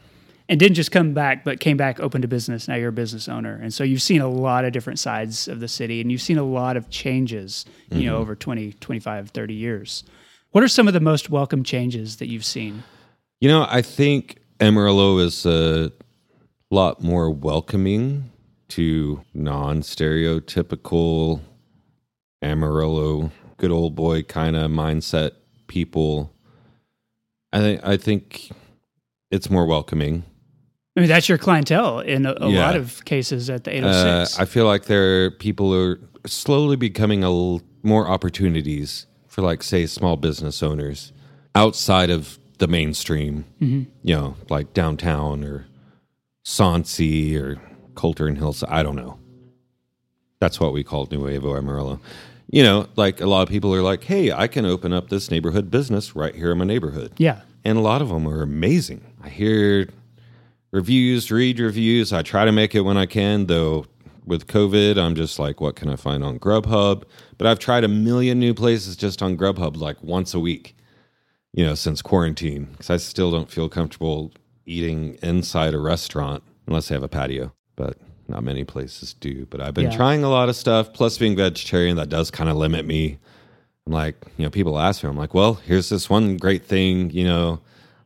and didn't just come back, but came back, opened a business. Now you're a business owner. And so you've seen a lot of different sides of the city and you've seen a lot of changes, you know, mm-hmm. over 20, 25, 30 years. What are some of the most welcome changes that you've seen? You know, I think Amarillo is a lot more welcoming to non stereotypical Amarillo, good old boy kind of mindset people. I think I think it's more welcoming. I mean, that's your clientele in a, a Yeah. lot of cases at the Uh, 806. I feel like there people are slowly becoming a l- more opportunities for like say small business owners outside of the mainstream. You know, like downtown or Soncy or Coulter and Hills. I don't know. That's what we call Nuevo Amarillo. You know, like a lot of people are like, "Hey, I can open up this neighborhood business right here in my neighborhood." yeah. and a lot of them are amazing. I hear reviews, read reviews. I try to make it when I can, though. With COVID, I'm just like, what can I find on Grubhub? But I've tried a million new places just on Grubhub, like once a week, you know, since quarantine because I still don't feel comfortable eating inside a restaurant unless they have a patio. But not many places do. But I've been Yeah. trying a lot of stuff. Plus, being vegetarian, that does kind of limit me. I'm like, you know, people ask me, I'm like, well, here's this one great thing, you know,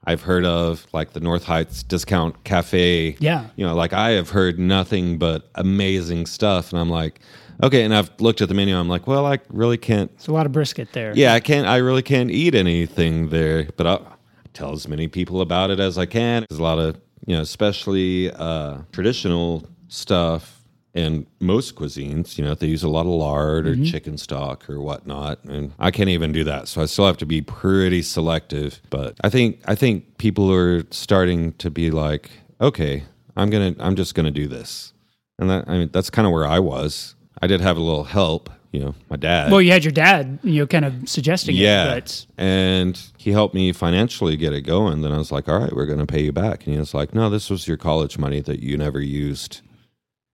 I've heard of, like the North Heights Discount Cafe. Yeah. You know, like I have heard nothing but amazing stuff. And I'm like, okay. And I've looked at the menu. I'm like, well, I really can't It's a lot of brisket there. yeah, I can't. I really can't eat anything there, but I'll tell as many people about it as I can. There's a lot of you know, especially uh, traditional stuff and most cuisines. You know, they use a lot of lard or chicken stock or whatnot, and I can't even do that. So I still have to be pretty selective. But I think I think people are starting to be like, okay, I'm gonna, I'm just gonna do this, and that I mean that's kind of where I was. I did have a little help. You know, my dad. Well, you had your dad, you know, kind of suggesting Yeah. it, but And he helped me financially get it going. Then I was like, all right, we're going to pay you back. And he was like, no, this was your college money that you never used.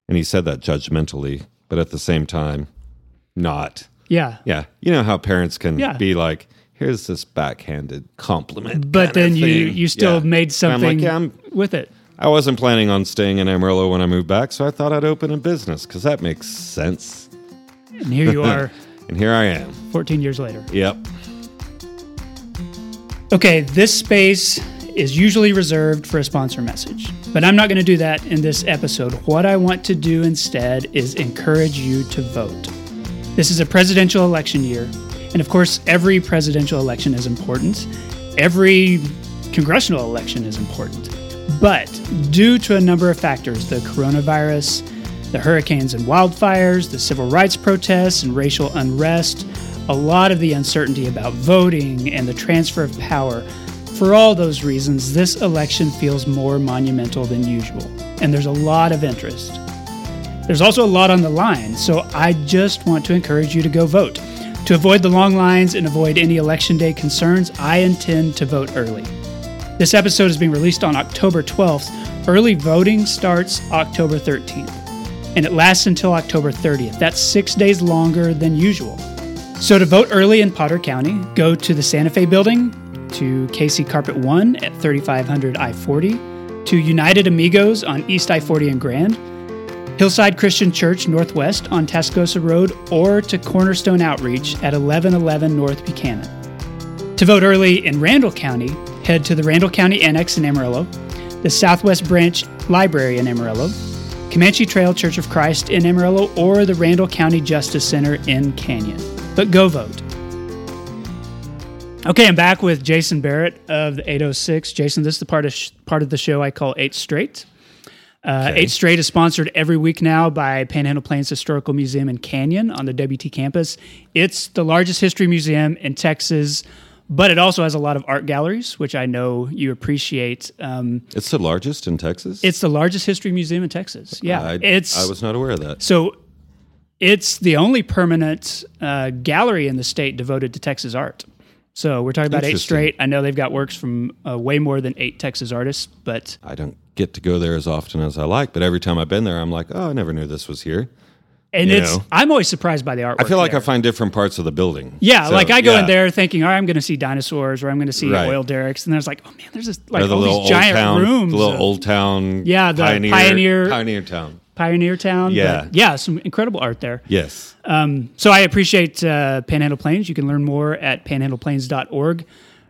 And he said that judgmentally, but at the same time, not. yeah. Yeah. You know how parents can Yeah. be like, here's this backhanded compliment. But then you you still Yeah. made something like, yeah, I'm, with it. I wasn't planning on staying in Amarillo when I moved back, so I thought I'd open a business because that makes sense. And here you are And here I am. 14 years later. Yep. Okay, this space is usually reserved for a sponsor message, but I'm not going to do that in this episode. What I want to do instead is encourage you to vote. This is a presidential election year, and of course, every presidential election is important. Every congressional election is important. But due to a number of factors, the coronavirus, the hurricanes and wildfires, the civil rights protests and racial unrest, a lot of the uncertainty about voting and the transfer of power. For all those reasons, this election feels more monumental than usual, and there's a lot of interest. There's also a lot on the line, so I just want to encourage you to go vote. To avoid the long lines and avoid any election day concerns, I intend to vote early. This episode is being released on October 12th. Early voting starts October 13th, and it lasts until October 30th. That's six days longer than usual. So to vote early in Potter County, go to the Santa Fe building, to KC Carpet 1 at 3500 I 40, to United Amigos on East I 40 and Grand, Hillside Christian Church Northwest on Tascosa Road, or to Cornerstone Outreach at 1111 North Buchanan. To vote early in Randall County, head to the Randall County Annex in Amarillo, the Southwest Branch Library in Amarillo, Comanche Trail Church of Christ in Amarillo, or the Randall County Justice Center in Canyon. But go vote. Okay, I'm back with Jason Barrett of the 806. Jason, this is the part of sh- part of the show I call Eight Straight. Uh, Eight Straight is sponsored every week now by Panhandle Plains Historical Museum in Canyon on the WT campus. It's the largest history museum in Texas, but it also has a lot of art galleries, which I know you appreciate. Um, It's the largest in Texas. it's the largest history museum in Texas. Yeah, I, it's I was not aware of that. so it's the only permanent uh, gallery in the state devoted to Texas art. So we're talking about eight straight. I know they've got works from uh, way more than eight Texas artists, but I don't get to go there as often as I like, but every time I've been there, I'm like, oh, I never knew this was here. And You it's know. I'm always surprised by the artwork. I feel like there. I find different parts of the building. Yeah, So, like I go yeah. in there thinking, all right, I'm going to see dinosaurs or I'm going to see Right. oil derricks, and there's like, oh man, there's this like the all these giant town, rooms, the little of old town, Yeah, the pioneer, pioneer- pioneer town. Pioneer Town. but Yeah. yeah, some incredible art there. Yes, Um, so I appreciate uh, Panhandle Plains. You can learn more at panhandleplains.org.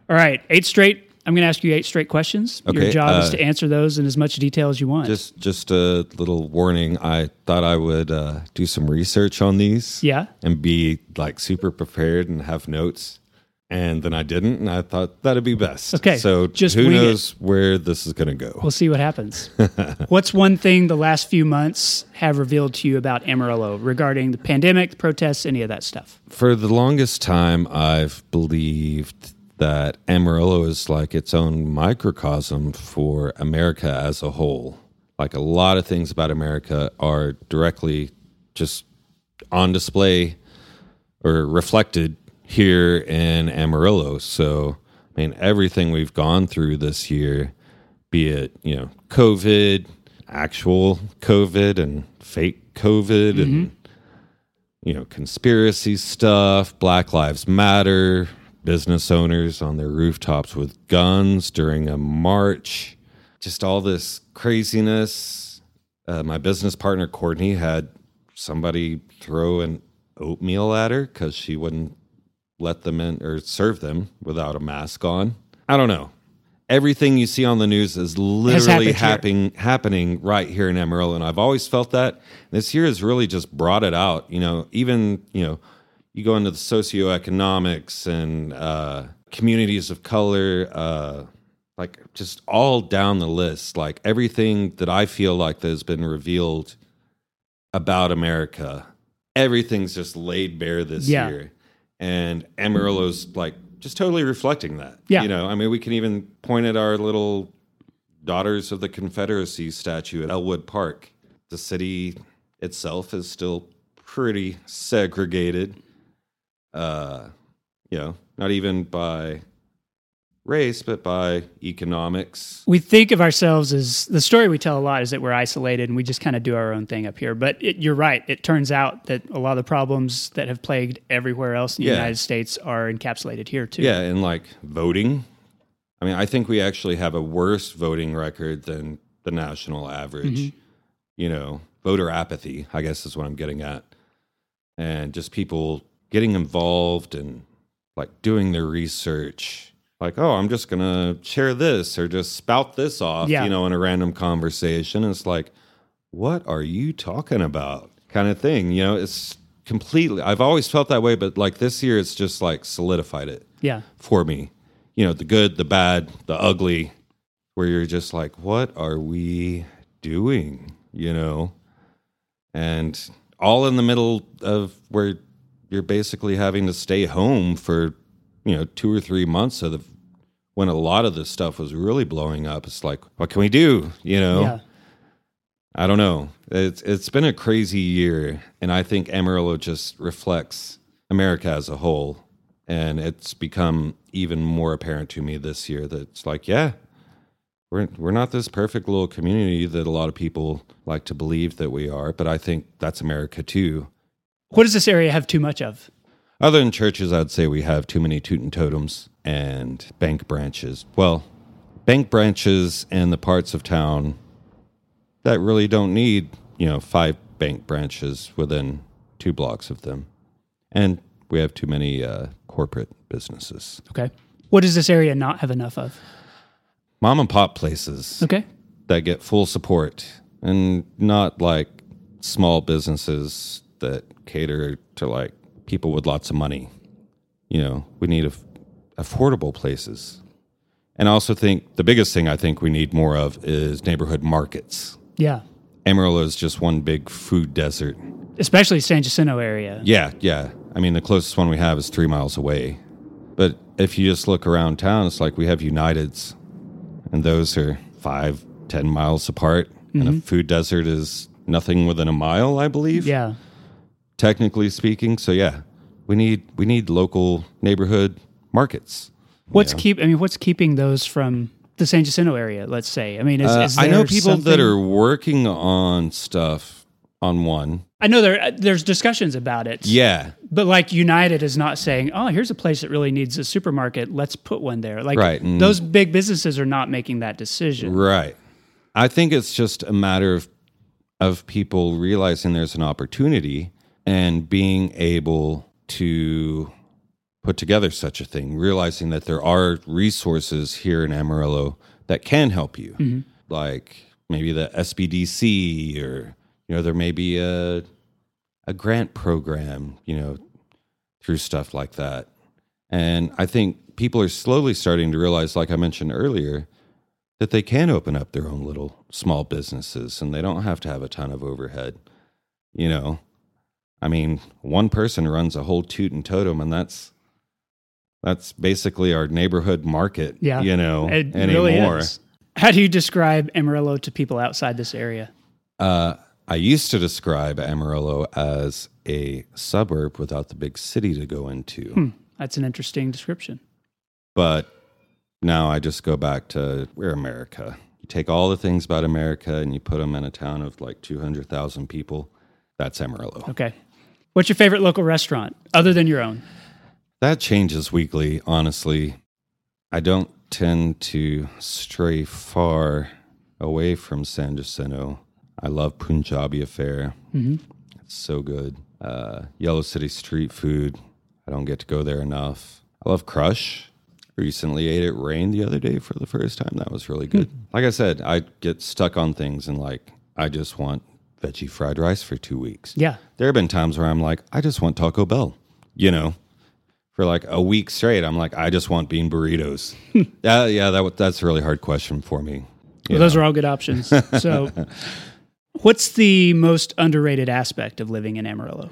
All right, eight straight. I'm going to ask you eight straight questions. Your Okay, job is uh, to answer those in as much detail as you want. just just a little warning. I thought I would uh, do some research on these, yeah. and be like super prepared and have notes. And then I didn't, and I thought that'd be best. Okay, so just who wing it. knows where this is going to go? We'll see what happens. What's one thing the last few months have revealed to you about Amarillo regarding the pandemic, the protests, any of that stuff? For the longest time, I've believed that Amarillo is like its own microcosm for America as a whole. Like a lot of things about America are directly just on display or reflected here in Amarillo. So, I mean, everything we've gone through this year, be it, you know, COVID, actual COVID, and fake COVID, mm-hmm. and you know, conspiracy stuff, Black Lives Matter, business owners on their rooftops with guns during a march. Just all this craziness. Uh, my business partner, Courtney, had somebody throw an oatmeal at her because she wouldn't let them in or serve them without a mask on. I don't know. Everything you see on the news is literally happening happening right here in Amarillo, and I've always felt that. This year has really just brought it out. You know, even you know, you go into the socioeconomics and uh, communities of color, uh, like just all down the list. Like everything that I feel like that has been revealed about America, everything's just laid bare this Yeah. year. And Amarillo's like just totally reflecting that. Yeah. You know, I mean, we can even point at our little Daughters of the Confederacy statue at Ellwood Park. The city itself is still pretty segregated. Uh, you know, not even by race, but by economics. we think of ourselves as the story we tell a lot is that we're isolated and we just kind of do our own thing up here. But it, you're right. It turns out that a lot of the problems that have plagued everywhere else in the Yeah. United States are encapsulated here too. Yeah, and like voting. I mean, I think we actually have a worse voting record than the national average. You know, voter apathy, I guess is what I'm getting at. And just people getting involved and like doing their research. Like, oh, I'm just going to share this or just spout this off, Yeah. you know, in a random conversation. It's like, what are you talking about? Kind of thing. You know, it's completely, I've always felt that way, but like this year, it's just like solidified it Yeah. for me. You know, the good, the bad, the ugly, where you're just like, what are we doing? You know? And all in the middle of where you're basically having to stay home for, you know, two or three months of the, when a lot of this stuff was really blowing up. It's like, what can we do? You know? Yeah. I don't know. It's it's been a crazy year, and I think Amarillo just reflects America as a whole, and it's become even more apparent to me this year that it's like, yeah, we're we're not this perfect little community that a lot of people like to believe that we are, but I think that's America too. What does this area have too much of? Other than churches, I'd say we have too many Toot'n Totums and bank branches. Well, bank branches and the parts of town that really don't need, you know, five bank branches within two blocks of them. And we have too many uh, corporate businesses. Okay. What does this area not have enough of? Mom and pop places Okay. that get full support and not like small businesses that cater to like people with lots of money. You know, we need aff- affordable places. And I also think the biggest thing I think we need more of is neighborhood markets. Yeah. Amarillo is just one big food desert. Especially San Jacinto area. Yeah, yeah. I mean, the closest one we have is three miles away. But if you just look around town, it's like we have Uniteds, and those are five, ten miles apart. And a mm-hmm. food desert is nothing within a mile, I believe, Yeah. Technically speaking. So yeah, we need we need local neighborhood markets. What's Yeah. keep? I mean, what's keeping those from the San Jacinto area? Let's say. I mean, is, Uh, is I know people that are working on stuff on one. I know there there's discussions about it. Yeah, But like United is not saying, "Oh, here's a place that really needs a supermarket. Let's put one there." Like Right, and- those big businesses are not making that decision. Right. I think it's just a matter of of people realizing there's an opportunity and being able to put together such a thing, realizing that there are resources here in Amarillo that can help you. Mm-hmm. Like maybe the SBDC or you know there may be a a grant program, you know, through stuff like that. And I think people are slowly starting to realize like I mentioned earlier that they can open up their own little small businesses and they don't have to have a ton of overhead. You know, I mean, one person runs a whole Toot'n Totum, and that's that's basically our neighborhood market. Yeah. you know, It anymore. really. How do you describe Amarillo to people outside this area? Uh, I used to describe Amarillo as a suburb without the big city to go into, Hmm. That's an interesting description. but now I just go back to we're America. You take all the things about America and you put them in a town of like two hundred thousand people. That's Amarillo. Okay. What's your favorite local restaurant other than your own? That changes weekly, honestly. I don't tend to stray far away from San Jacinto. I love Punjabi Affair. Mhm. It's so good. Uh, Yellow City street food. I don't get to go there enough. I love Crush. Recently ate it rain the other day for the first time. That was really good. Like I said, I get stuck on things and like I just want veggie fried rice for two weeks. Yeah. There have been times where I'm like, I just want Taco Bell. You know, for like a week straight, I'm like, I just want bean burritos. yeah, yeah, that that's a really hard question for me. Well, those are all good options. So, what's the most underrated aspect of living in Amarillo?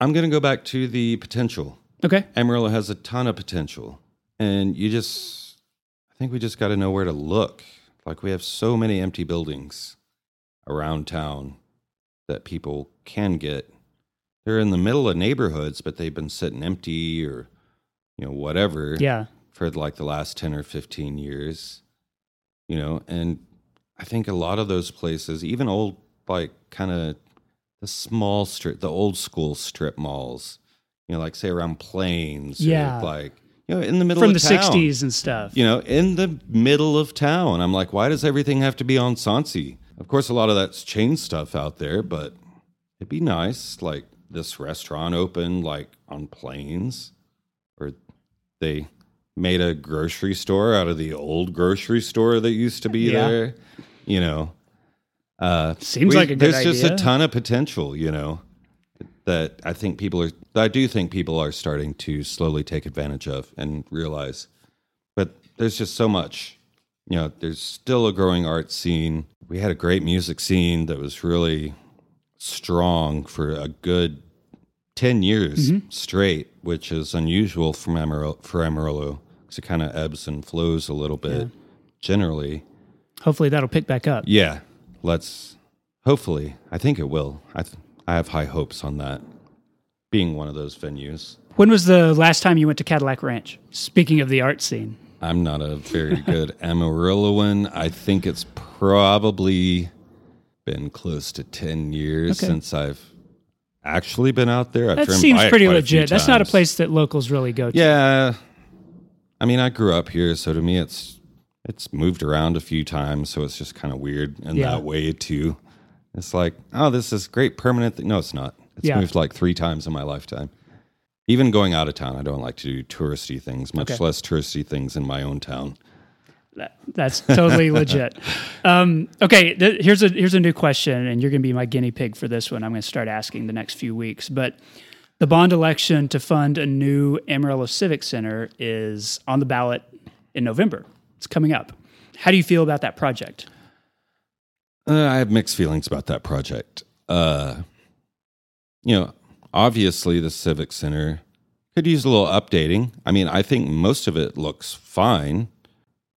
I'm going to go back to the potential. Okay. Amarillo has a ton of potential, and you just, I think we just got to know where to look. Like we have so many empty buildings around town that people can get. They're in the middle of neighborhoods, but they've been sitting empty or, you know, whatever. Yeah. for like the last 10 or 15 years you know and i think a lot of those places even old like kind of the small strip the old school strip malls you know like say around plains Yeah. like you know in the middle From of the town, 60s and stuff. you know in the middle of town i'm like why does everything have to be on Soncy? Of course a lot of that's chain stuff out there but it'd be nice like this restaurant open like on Plains, or they made a grocery store out of the old grocery store that used to be Yeah. there you know uh Seems like a good there's just a ton of potential you know that i think people are i do think people are starting to slowly take advantage of and realize but there's just so much you know there's still a growing art scene we had a great music scene that was really strong for a good 10 years Mm-hmm. straight which is unusual from Amarillo, for amarillo because it kind of ebbs and flows a little bit generally Hopefully that'll pick back up. yeah let's hopefully i think it will i, th- I have high hopes on that being one of those venues When was the last time you went to Cadillac Ranch? Speaking of the art scene. I'm not a very good Amarilloan. I think it's probably been close to 10 years Okay. since I've actually been out there. I've That seems pretty quite a few legit. That's not a place that locals really go to. Yeah. I mean, I grew up here, so to me it's it's moved around a few times, so it's just kind of weird in Yeah. that way too. It's like, oh, this is great permanent thing. No, it's not. It's Yeah. moved like 3 times in my lifetime. Even going out of town, I don't like to do touristy things, much Okay. less touristy things in my own town. That- That's totally legit. Um, okay, th- here's a here's a new question, and you're going to be my guinea pig for this one. I'm going to start asking the next few weeks. But the bond election to fund a new Amarillo Civic Center is on the ballot in November. It's coming up. How do you feel about that project? Uh, I have mixed feelings about that project. Uh, you know, obviously the Civic Center could use a little updating. I mean, I think most of it looks fine.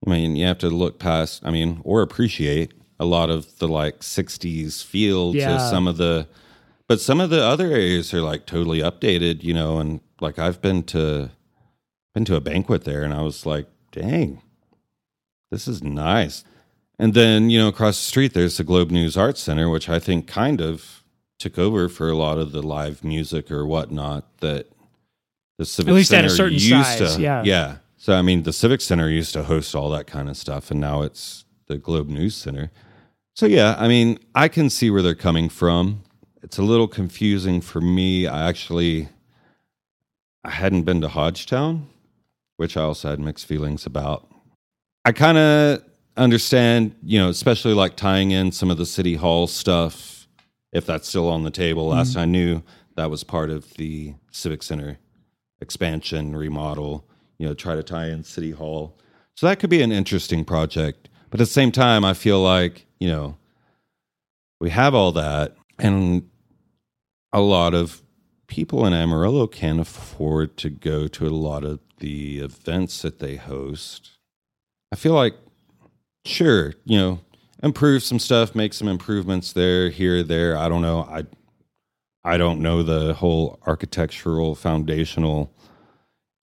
I mean, you have to look past, I mean, or appreciate a lot of the like 60s feel Yeah. to some of the, but some of the other areas are like totally updated, you know, and like I've been to, been to a banquet there and I was like, dang, this is nice. And then, you know, across the street, there's the Globe News Arts Center, which I think kind of took over for a lot of the live music or whatnot that the Civic At least at Center a certain used size, to. yeah. Yeah. So, I mean, the Civic Center used to host all that kind of stuff, and now it's the Globe News Center. So, yeah, I mean, I can see where they're coming from. It's a little confusing for me. I actually I hadn't been to Hodgetown, which I also had mixed feelings about. I kind of understand, you know, especially like tying in some of the city hall stuff, if that's still on the table. Last mm-hmm. I knew, that was part of the Civic Center expansion, remodel, you know, try to tie in city hall. So that could be an interesting project. But at the same time, I feel like, you know, we have all that and a lot of people in Amarillo can't afford to go to a lot of the events that they host. I feel like, sure, you know, improve some stuff, make some improvements there, here, there. I don't know. I, I don't know the whole architectural foundational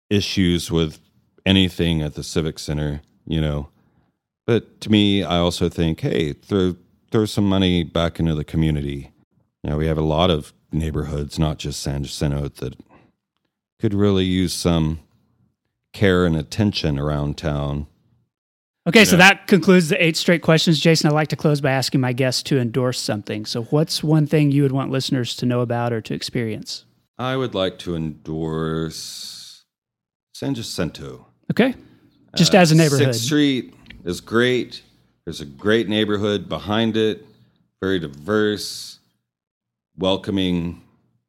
issues with anything at the Civic Center, you know. But to me, I also think, hey, throw throw some money back into the community. You know, we have a lot of neighborhoods, not just San Jacinto, that could really use some care and attention around town. Okay, so that concludes the eight straight questions. Jason, I'd like to close by asking my guests to endorse something. So, what's one thing you would want listeners to know about or to experience? I would like to endorse San Jacinto. Okay, just as a neighborhood. Uh, Sixth Street is great. There's a great neighborhood behind it, very diverse, welcoming,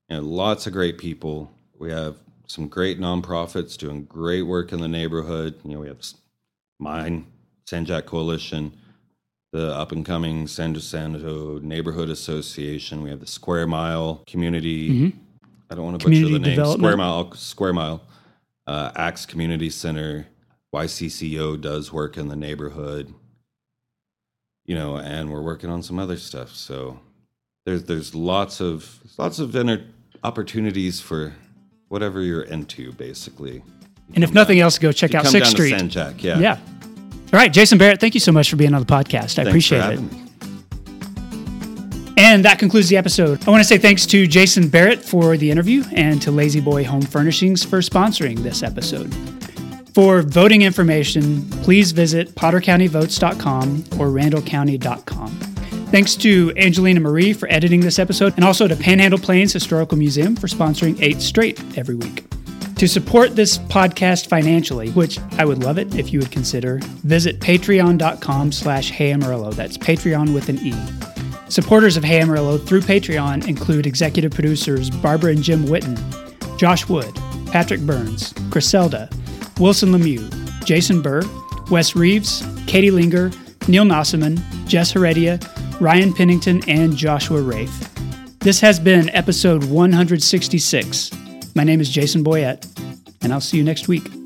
and lots of great people. We have some great nonprofits doing great work in the neighborhood. You know, we have mine, San Jack Coalition, the up and coming San Jacinto Neighborhood Association. We have the Square Mile Community. I don't want to butcher the name. Square Mile. Square Mile. Uh, Axe Community Center. YCCO does work in the neighborhood. You know, and we're working on some other stuff. So there's there's lots of lots of inter- opportunities for whatever you're into, basically. and if nothing else, go check out Sixth Street. to San Jack, yeah. Yeah. All right, Jason Barrett, thank you so much for being on the podcast. I Thanks appreciate it. me. And that concludes the episode. I want to say thanks to Jason Barrett for the interview and to La-Z-Boy Home Furnishings for sponsoring this episode. For voting information, please visit pottercountyvotes.com or randallcounty.com. Thanks to Angelina Marie for editing this episode, and also to Panhandle Plains Historical Museum for sponsoring Eight Straight every week. To support this podcast financially, which I would love it if you would consider, visit patreon.com slash Hey. That's Patreon with an E. Supporters of Hey Amarillo through Patreon include executive producers Barbara and Jim Witten, Josh Wood, Patrick Burns, Griselda, Wilson Lemieux, Jason Burr, Wes Reeves, Katie Linger, Neil Nossaman, Jess Heredia, Ryan Pennington, and Joshua Rafe. This has been episode 166. My name is Jason Boyett, and I'll see you next week.